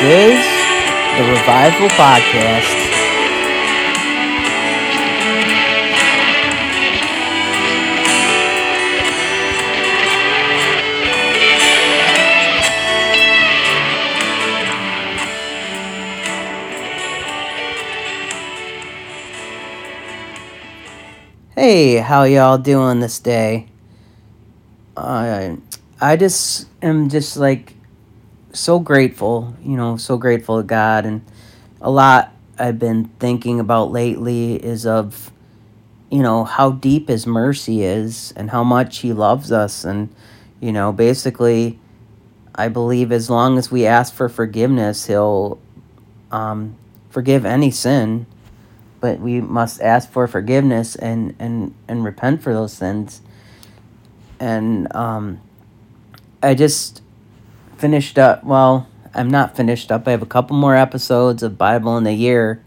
This is the Revival Podcast. Hey, how y'all doing this day? Uh, I just am just like so grateful, you know, so grateful to God. And a lot I've been thinking about lately is of, you know, how deep His mercy is and how much He loves us. And, you know, basically, I believe as long as we ask for forgiveness, He'll um, forgive any sin. But we must ask for forgiveness and, and, and repent for those sins. And um, I just finished up. Well, I'm not finished up. I have a couple more episodes of Bible in a year,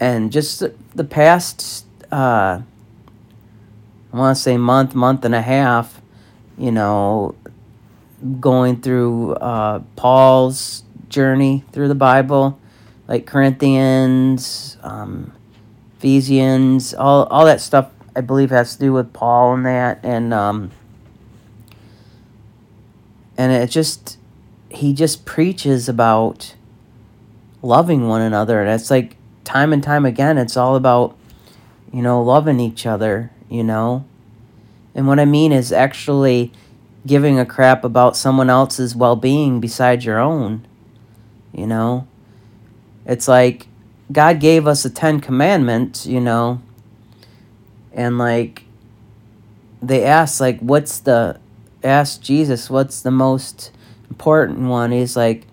and just the, past, uh, I want to say month, month and a half. You know, going through uh, Paul's journey through the Bible, like Corinthians, um, Ephesians, all all that stuff. I believe has to do with Paul and that, and um, and it just he just preaches about loving one another. And it's like time and time again it's all about you know loving each other you know? And what i mean is actually giving a crap about someone else's well-being besides your own you know? It's like god gave us the 10 commandments you know? And like they asked like what's the asked Jesus, what's the most important one? He's like,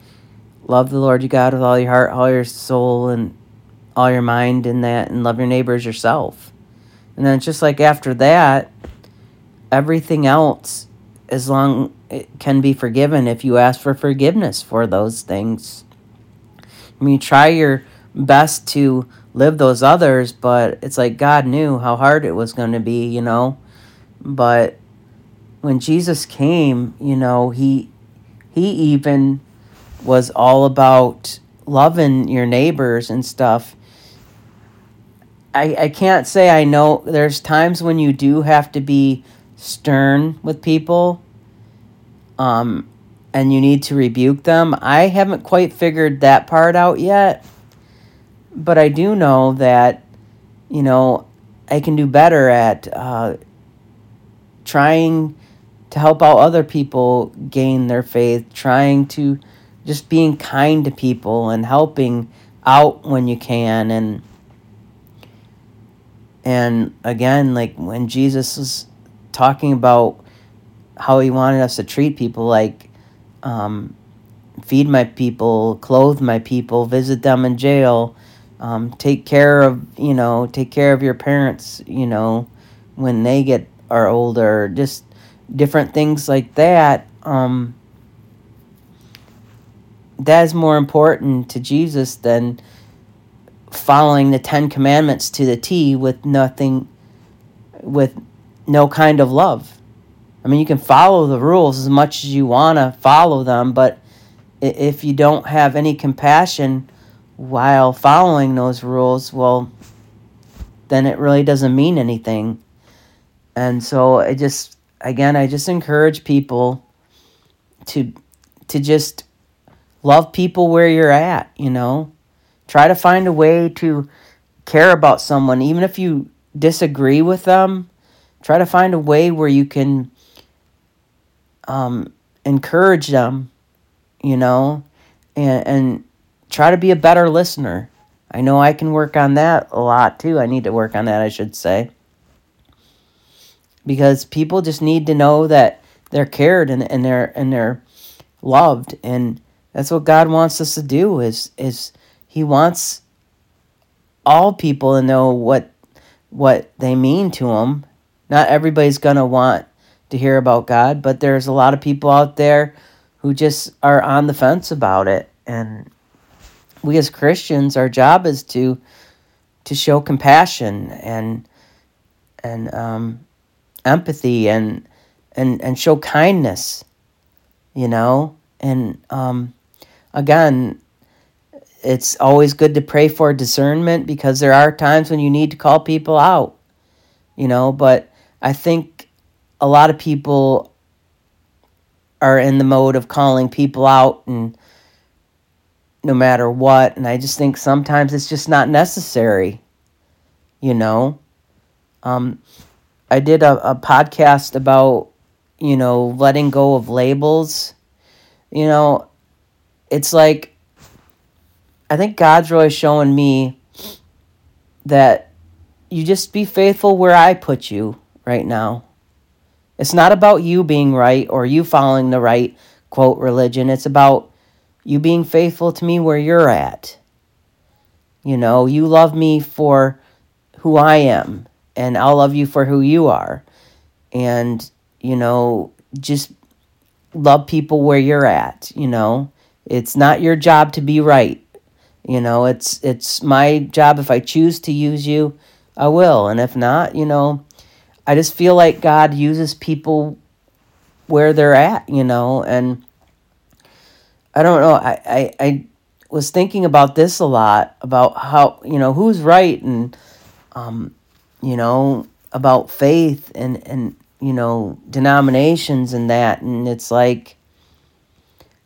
love the Lord your God with all your heart, all your soul, and all your mind, and that, and love your neighbors yourself. And then it's just like after that, everything else, as long it can be forgiven if you ask for forgiveness for those things. I mean, try your best to live those others, but it's like God knew how hard it was going to be, you know. But when Jesus came, you know, he he even was all about loving your neighbors and stuff. I I can't say I know there's times when you do have to be stern with people um and you need to rebuke them. I haven't quite figured that part out yet. But I do know that you know, I can do better at uh, trying to help out other people gain their faith, trying to just being kind to people and helping out when you can. And and again like when Jesus was talking about how he wanted us to treat people like um, feed my people, clothe my people, visit them in jail, um, take care of you know, take care of your parents, you know, when they get are older, just different things like that, um, that is more important to Jesus than following the Ten Commandments to the T with nothing, with no kind of love. I mean, you can follow the rules as much as you want to follow them, but if you don't have any compassion while following those rules, well, then it really doesn't mean anything. And so it just again, I just encourage people to to just love people where you're at, you know. Try to find a way to care about someone even if you disagree with them. Try to find a way where you can um, encourage them, you know, and and try to be a better listener. I know I can work on that a lot too. I need to work on that, I should say because people just need to know that they're cared and, and they're and they're loved and that's what God wants us to do is is he wants all people to know what what they mean to him. Not everybody's going to want to hear about God, but there's a lot of people out there who just are on the fence about it and we as Christians our job is to to show compassion and and um empathy and and and show kindness you know and um again, it's always good to pray for discernment because there are times when you need to call people out, you know, but I think a lot of people are in the mode of calling people out and no matter what and I just think sometimes it's just not necessary, you know. Um I did a, a podcast about, you know, letting go of labels. You know, it's like I think God's really showing me that you just be faithful where I put you right now. It's not about you being right or you following the right quote religion. It's about you being faithful to me where you're at. You know, you love me for who I am, and I'll love you for who you are. And, you know, just love people where you're at, you know. It's not your job to be right. You know, it's it's my job if I choose to use you, I will. And if not, you know, I just feel like God uses people where they're at, you know, and I don't know, I, I, I was thinking about this a lot about how, you know, who's right and um, you know, about faith and and you know, denominations and that and it's like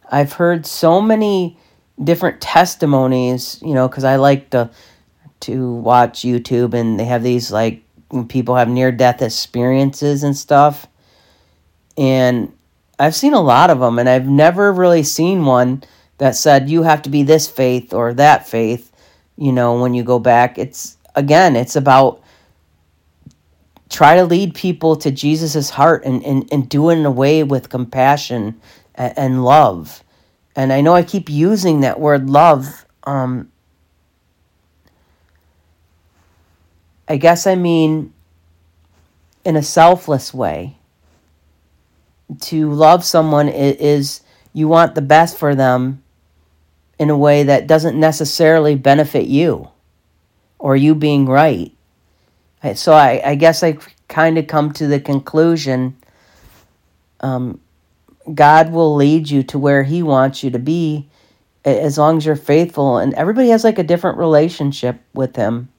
I've heard so many different testimonies, you know, because I like to to watch YouTube and they have these like people have near death experiences and stuff. And I've seen a lot of them, and I've never really seen one that said you have to be this faith or that faith. You know, when you go back, it's again, it's about try to lead people to Jesus' heart and, and, and do it in a way with compassion and, and love and I know I keep using that word love. Um, I guess I mean in a selfless way. To love someone is you want the best for them in a way that doesn't necessarily benefit you or you being right. So I, I guess I kind of come to the conclusion um, God will lead you to where He wants you to be as long as you're faithful. And everybody has like a different relationship with Him,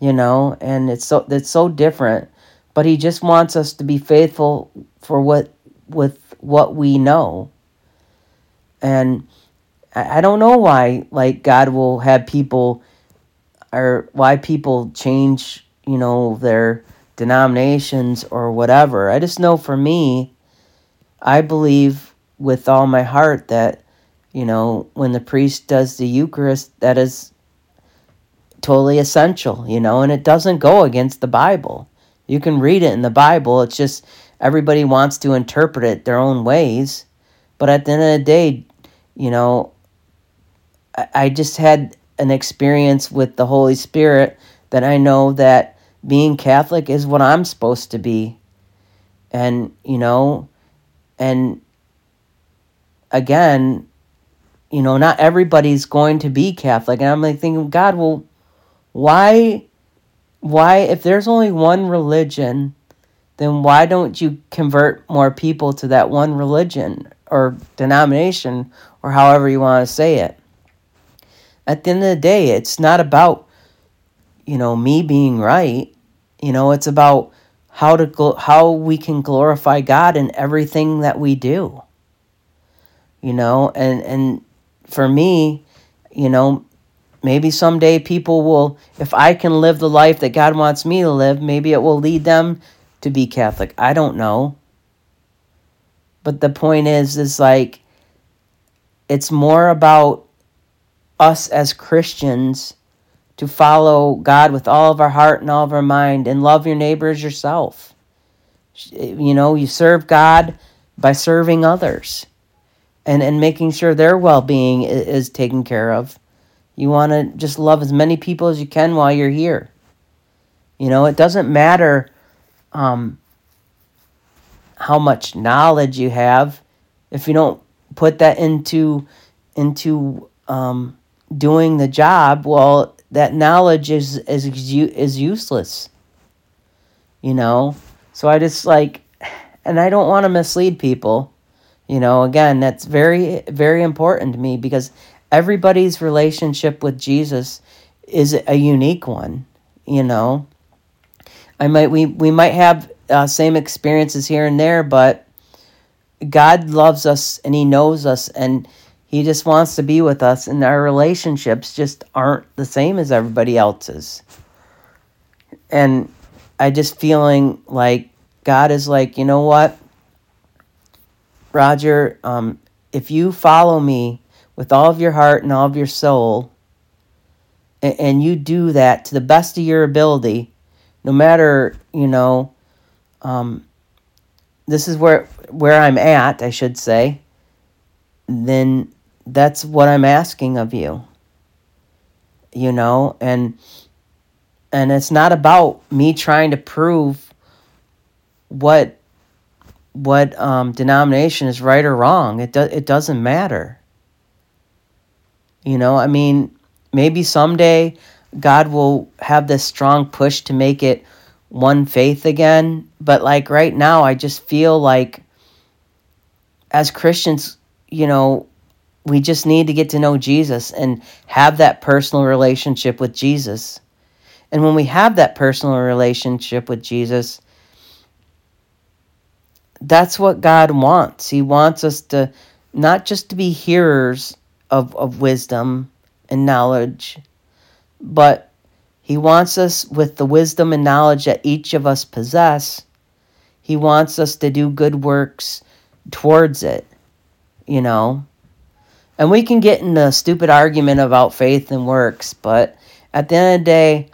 you know, and it's so it's so different. But He just wants us to be faithful for what with what we know. And I don't know why like God will have people or why people change, you know, their denominations or whatever. I just know for me, I believe with all my heart that, you know, when the priest does the Eucharist, that is totally essential, you know, and it doesn't go against the Bible. You can read it in the Bible, it's just everybody wants to interpret it their own ways. But at the end of the day, you know, I, I just had an experience with the Holy Spirit that I know that being Catholic is what I'm supposed to be. And, you know, and again, you know, not everybody's going to be Catholic. And I'm like thinking, God, well, why, why, if there's only one religion, then why don't you convert more people to that one religion or denomination or however you want to say it? At the end of the day, it's not about, you know, me being right. You know, it's about how to how we can glorify God in everything that we do. You know, and and for me, you know, maybe someday people will if I can live the life that God wants me to live, maybe it will lead them to be Catholic. I don't know. But the point is is like it's more about us as Christians to follow God with all of our heart and all of our mind and love your neighbor as yourself. You know, you serve God by serving others and, and making sure their well being is taken care of. You want to just love as many people as you can while you're here. You know, it doesn't matter um, how much knowledge you have if you don't put that into into um, doing the job. Well, that knowledge is is is useless. You know, so I just like, and I don't want to mislead people. You know, again, that's very, very important to me because everybody's relationship with Jesus is a unique one. You know, I might we we might have uh, same experiences here and there, but God loves us and He knows us and He just wants to be with us, and our relationships just aren't the same as everybody else's. And I just feeling like God is like, you know what? Roger, um, if you follow me with all of your heart and all of your soul, and, and you do that to the best of your ability, no matter, you know, um, this is where where I'm at, I should say, then that's what I'm asking of you. You know, and and it's not about me trying to prove what what um, denomination is right or wrong. It does it doesn't matter. You know, I mean, maybe someday God will have this strong push to make it one faith again, but like right now I just feel like as Christians, you know, we just need to get to know Jesus and have that personal relationship with Jesus. And when we have that personal relationship with Jesus, that's what God wants. He wants us to not just to be hearers of, of wisdom and knowledge, but He wants us with the wisdom and knowledge that each of us possess. He wants us to do good works towards it, you know. And we can get in a stupid argument about faith and works, but at the end of the day,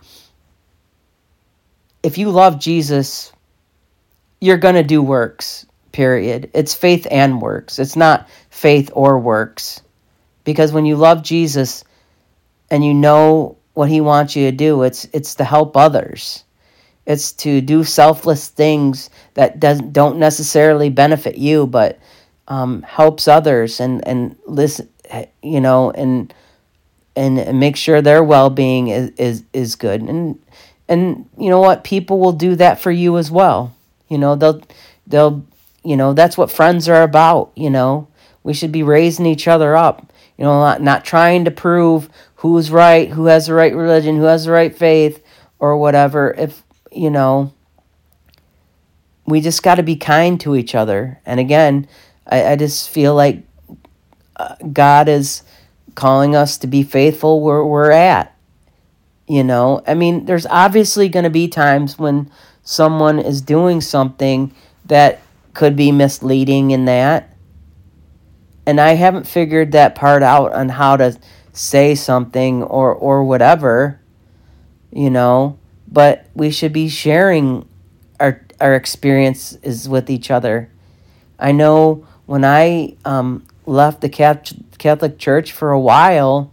if you love Jesus, you're going to do works, period. It's faith and works. It's not faith or works. Because when you love Jesus and you know what he wants you to do, it's it's to help others. It's to do selfless things that doesn't don't necessarily benefit you, but um, helps others and and listen, you know, and and make sure their well being is, is is good. And and you know what? People will do that for you as well. You know, they'll they'll you know, that's what friends are about, you know. We should be raising each other up. You know, not, not trying to prove who's right, who has the right religion, who has the right faith or whatever. If, you know, we just got to be kind to each other. And again, I, I just feel like uh, God is calling us to be faithful where we're at. You know, I mean, there's obviously going to be times when someone is doing something that could be misleading in that. And I haven't figured that part out on how to say something or or whatever, you know, but we should be sharing our our experiences with each other. I know when I um, left the Catholic Church for a while,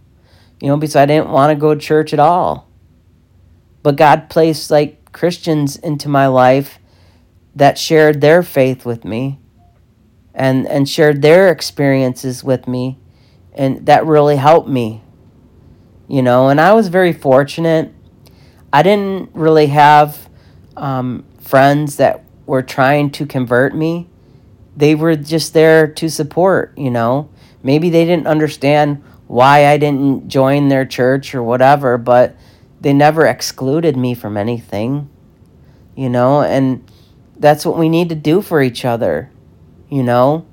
you know, because I didn't want to go to church at all. But God placed like Christians into my life that shared their faith with me and, and shared their experiences with me. And that really helped me, you know. And I was very fortunate. I didn't really have um, friends that were trying to convert me, they were just there to support, you know. Maybe they didn't understand why I didn't join their church or whatever, but they never excluded me from anything, you know, and that's what we need to do for each other, you know.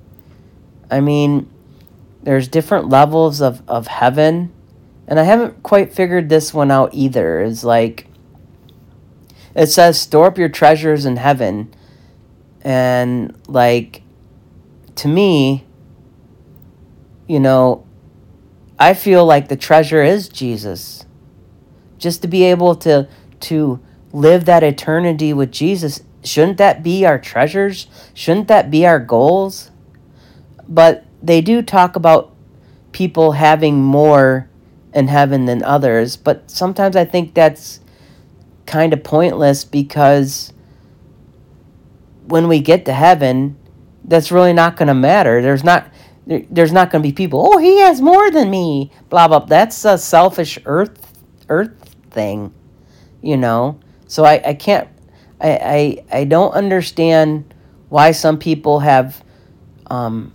I mean, there's different levels of, of heaven, and I haven't quite figured this one out either. It's like, it says, store up your treasures in heaven, and like, to me, you know, I feel like the treasure is Jesus. Just to be able to to live that eternity with Jesus shouldn't that be our treasures? Shouldn't that be our goals? But they do talk about people having more in heaven than others but sometimes i think that's kind of pointless because when we get to heaven that's really not going to matter there's not there's not going to be people oh he has more than me blah blah that's a selfish earth earth thing, you know? So I, I can't, I, I, I don't understand why some people have um,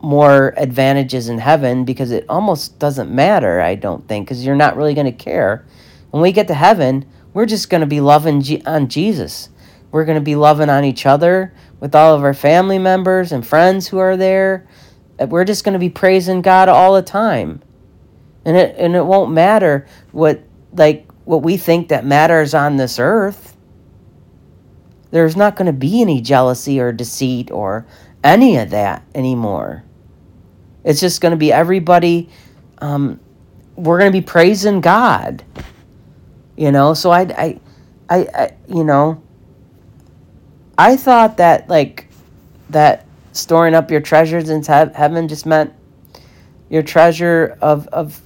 more advantages in heaven because it almost doesn't matter, I don't think, because you're not really going to care. When we get to heaven, we're just going to be loving G- on Jesus. We're going to be loving on each other with all of our family members and friends who are there. We're just going to be praising God all the time. And it and it won't matter what like what we think that matters on this earth. There's not going to be any jealousy or deceit or any of that anymore. It's just going to be everybody. Um, we're going to be praising God. You know, so I, I, I, I, you know, I thought that like that storing up your treasures in heaven just meant your treasure of of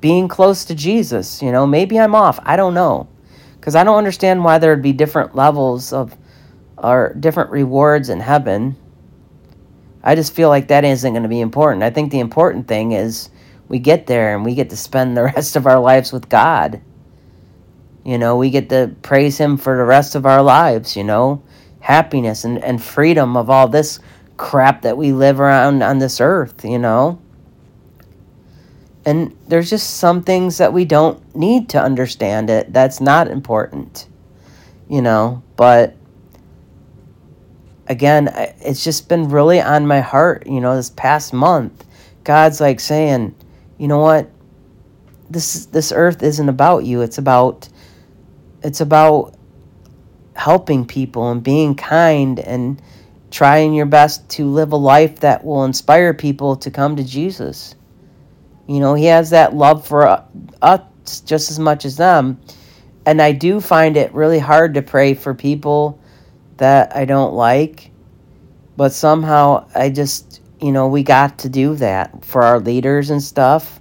being close to Jesus. You know, maybe I'm off. I don't know, because I don't understand why there'd be different levels of or different rewards in heaven. I just feel like that isn't going to be important. I think the important thing is we get there and we get to spend the rest of our lives with God. You know, we get to praise Him for the rest of our lives, you know, happiness and, and freedom of all this crap that we live around on this earth, you know. And there's just some things that we don't need to understand it. That's not important, you know, but again, it's just been really on my heart, you know, this past month. God's like saying, you know what? This this earth isn't about you. It's about it's about helping people and being kind and trying your best to live a life that will inspire people to come to Jesus. You know, he has that love for us just as much as them. And I do find it really hard to pray for people that I don't like. But somehow I just, you know, we got to do that for our leaders and stuff.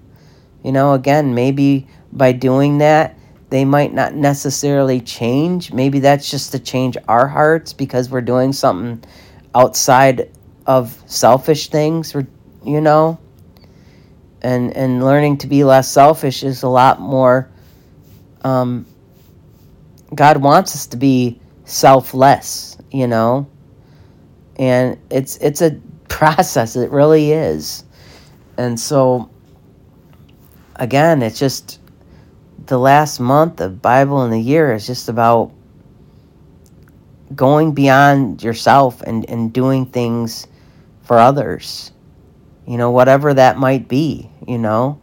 You know, again, maybe by doing that, they might not necessarily change. Maybe that's just to change our hearts because we're doing something outside of selfish things, you know? And and learning to be less selfish is a lot more um God wants us to be selfless, you know? And it's it's a process, it really is. And so again, it's just the last month of Bible in the year is just about going beyond yourself and, and doing things for others. You know, whatever that might be, you know?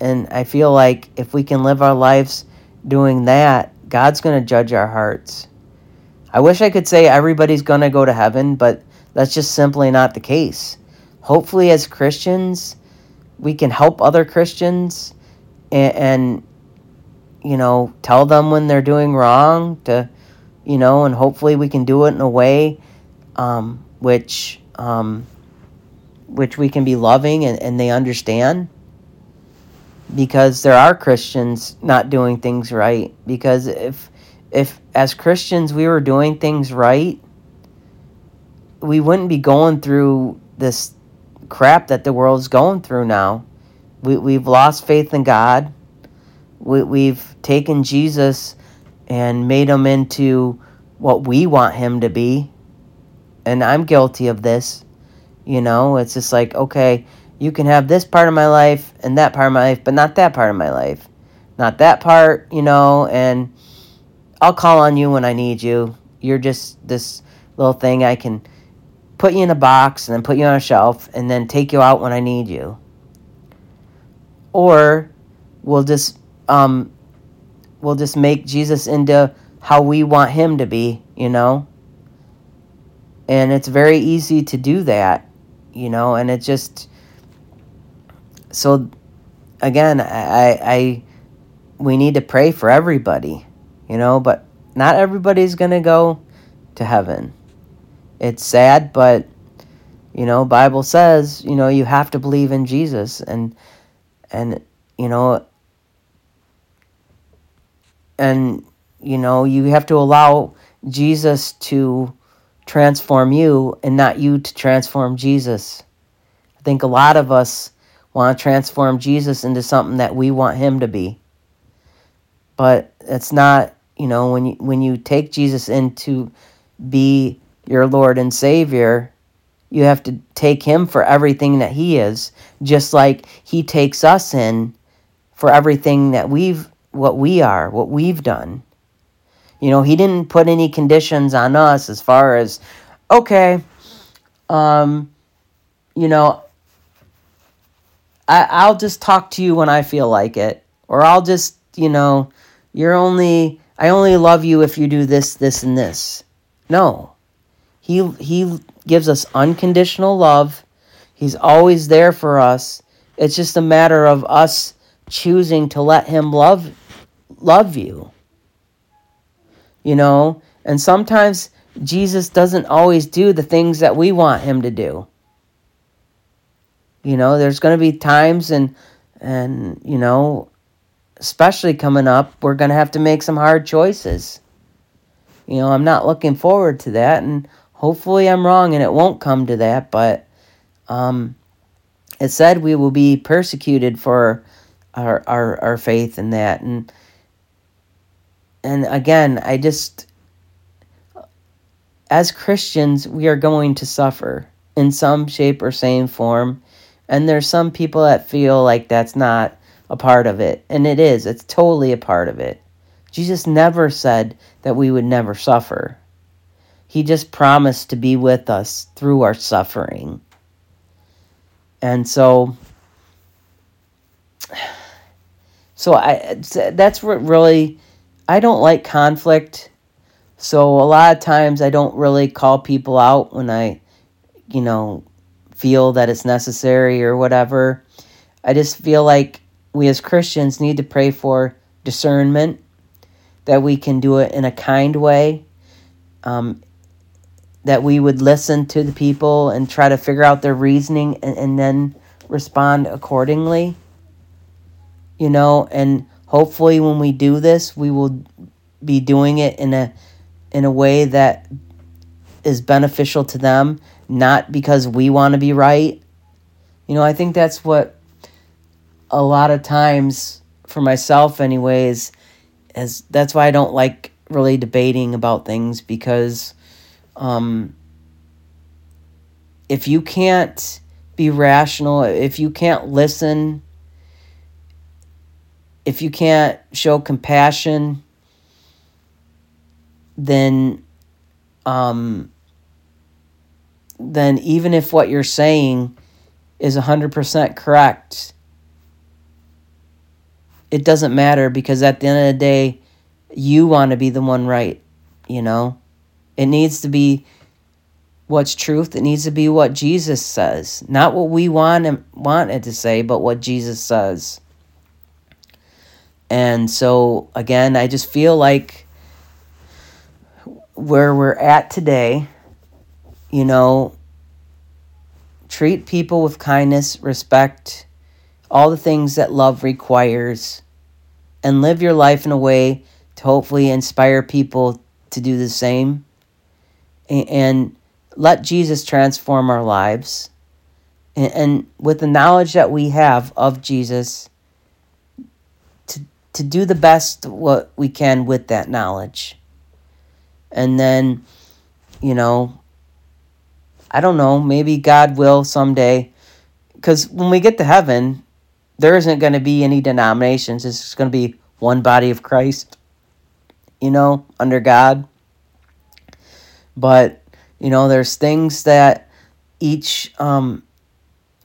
And I feel like if we can live our lives doing that, God's going to judge our hearts. I wish I could say everybody's going to go to heaven, but that's just simply not the case. Hopefully, as Christians, we can help other Christians and, and you know, tell them when they're doing wrong to, you know, and hopefully we can do it in a way um, which um, which we can be loving and, and they understand because there are Christians not doing things right. Because if if as Christians we were doing things right, we wouldn't be going through this crap that the world's going through now. We we've lost faith in God. We we've taken Jesus and made him into what we want him to be. And I'm guilty of this. You know, it's just like, okay, you can have this part of my life and that part of my life, but not that part of my life. Not that part, you know, and I'll call on you when I need you. You're just this little thing I can put you in a box and then put you on a shelf and then take you out when I need you. Or we'll just um we'll just make Jesus into how we want him to be, you know? And it's very easy to do that, you know, and it just so again, I, I, we need to pray for everybody, you know, but not everybody's going to go to heaven. It's sad, but you know, Bible says, you know, you have to believe in Jesus and and you know and you know, you have to allow Jesus to transform you and not you to transform Jesus. I think a lot of us want to transform Jesus into something that we want him to be. But it's not, you know, when you when you take Jesus in to be your Lord and Savior, You have to take him for everything that he is, just like he takes us in for everything that we've what we are, what we've done. You know, he didn't put any conditions on us as far as okay, um, you know, I, I'll just talk to you when I feel like it. Or I'll just, you know, you're only, I only love you if you do this, this, and this. No. He, he gives us unconditional love. He's always there for us. It's just a matter of us choosing to let him love love you. You know, and sometimes Jesus doesn't always do the things that we want him to do. You know, there's going to be times and and you know, especially coming up, we're going to have to make some hard choices. You know, I'm not looking forward to that and hopefully I'm wrong and it won't come to that, but um it said we will be persecuted for our our our faith in that and and again, I just as Christians, we are going to suffer in some shape or same form. And there's some people that feel like that's not a part of it. And it is, it's totally a part of it. Jesus never said that we would never suffer. He just promised to be with us through our suffering. And so so I that's what really I don't like conflict so a lot of times I don't really call people out when I, you know, feel that it's necessary or whatever. I just feel like we as Christians need to pray for discernment, that we can do it in a kind way, um, that we would listen to the people and try to figure out their reasoning and, and then respond accordingly. You know, and hopefully when we do this, we will be doing it in a in a way that is beneficial to them, not because we want to be right. You know, I think that's what a lot of times for myself anyways as that's why I don't like really debating about things because um if you can't be rational, if you can't listen, if you can't show compassion, then um, then even if what you're saying is 100% correct, it doesn't matter because at the end of the day, you want to be the one right, you know? It needs to be what's truth. It needs to be what Jesus says, not what we want him, want it to say, but what Jesus says. And so again, I just feel like where we're at today, you know, treat people with kindness, respect, all the things that love requires, and live your life in a way to hopefully inspire people to do the same. And let Jesus transform our lives. And with the knowledge that we have of Jesus, to, do the best what we can with that knowledge and then, you know, I don't know, maybe God will someday. Because when we get to heaven, there isn't going to be any denominations. It's just going to be one body of Christ, you know, under God. But, you know, there's things that each, um,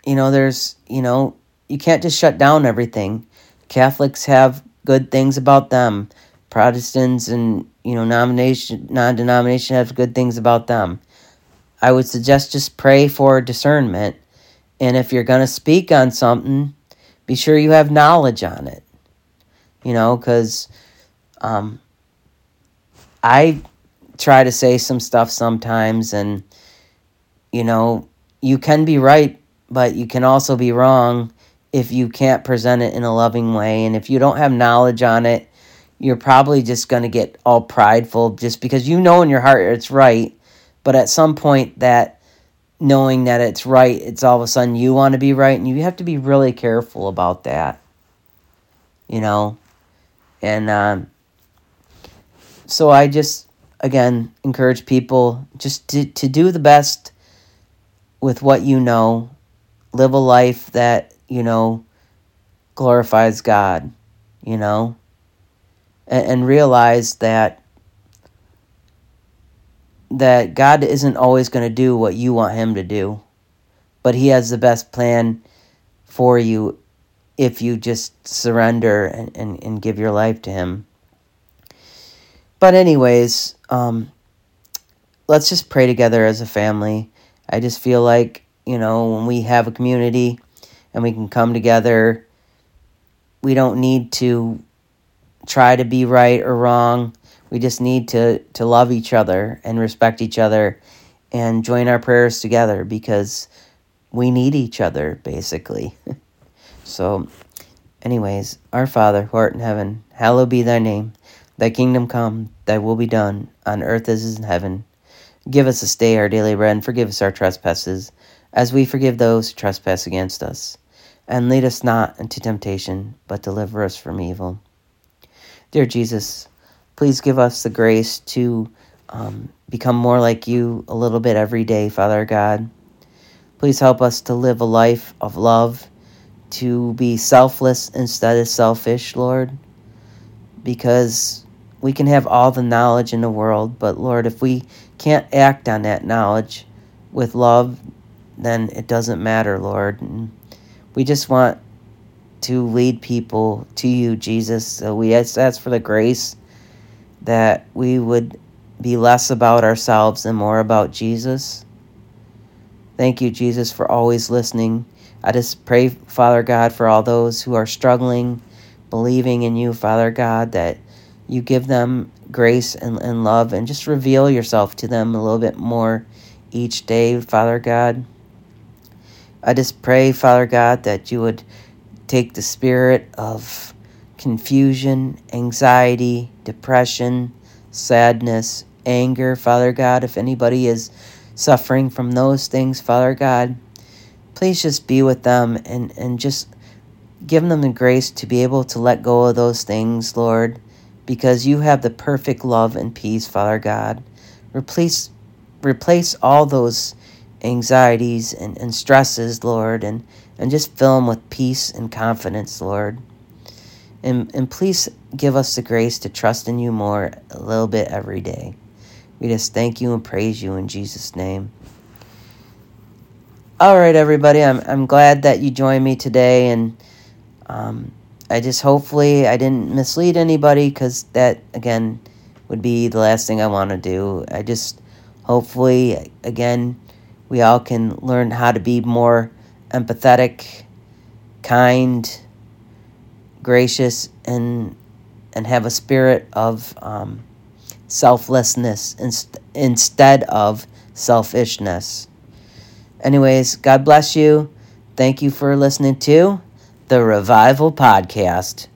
you know, there's, you know, you can't just shut down everything. Catholics have good things about them. Protestants and you know nomination non-denomination have good things about them. I would suggest just pray for discernment, and if you're gonna speak on something, be sure you have knowledge on it. You know, because um, I try to say some stuff sometimes, and you know, you can be right, but you can also be wrong if you can't present it in a loving way, and if you don't have knowledge on it you're probably just going to get all prideful just because you know in your heart it's right. But at some point, that knowing that it's right, it's all of a sudden you want to be right, and you have to be really careful about that. You know? And um, so I just, again, encourage people just to, to do the best with what you know. Live a life that, you know, glorifies God, you know, and, and realize that that God isn't always going to do what you want him to do, but he has the best plan for you if you just surrender and, and, and give your life to him. But anyways, um, let's just pray together as a family. I just feel like, you know, when we have a community and we can come together, we don't need to try to be right or wrong. We just need to, to love each other and respect each other and join our prayers together because we need each other, basically. so, anyways, our Father, who art in heaven, hallowed be thy name. Thy kingdom come, thy will be done, on earth as is in heaven. Give us this day our daily bread, and forgive us our trespasses, as we forgive those who trespass against us. And lead us not into temptation, but deliver us from evil. Dear Jesus, please give us the grace to um, become more like you a little bit every day, Father God. Please help us to live a life of love, to be selfless instead of selfish, Lord, because we can have all the knowledge in the world, but Lord, if we can't act on that knowledge with love, then it doesn't matter, Lord. And we just want to lead people to you, Jesus. So we ask for the grace that we would be less about ourselves and more about Jesus. Thank you, Jesus, for always listening. I just pray, Father God, for all those who are struggling, believing in you, Father God, that you give them grace and, and love and just reveal yourself to them a little bit more each day, Father God. I just pray, Father God, that you would take the spirit of confusion, anxiety, depression, sadness, anger, Father God. If anybody is suffering from those things, Father God, please just be with them and, and just give them the grace to be able to let go of those things, Lord because you have the perfect love and peace, Father God. Replace, replace all those anxieties and, and stresses, Lord, and, and just fill them with peace and confidence, Lord. And, and please give us the grace to trust in you more a little bit every day. We just thank you and praise you in Jesus' name. All right, everybody. I'm, I'm glad that you joined me today. And um, I just hopefully I didn't mislead anybody because that again would be the last thing I want to do. I just hopefully again we all can learn how to be more empathetic, kind, gracious, and and have a spirit of um, selflessness inst- instead of selfishness. Anyways, God bless you. Thank you for listening to the Revival Podcast.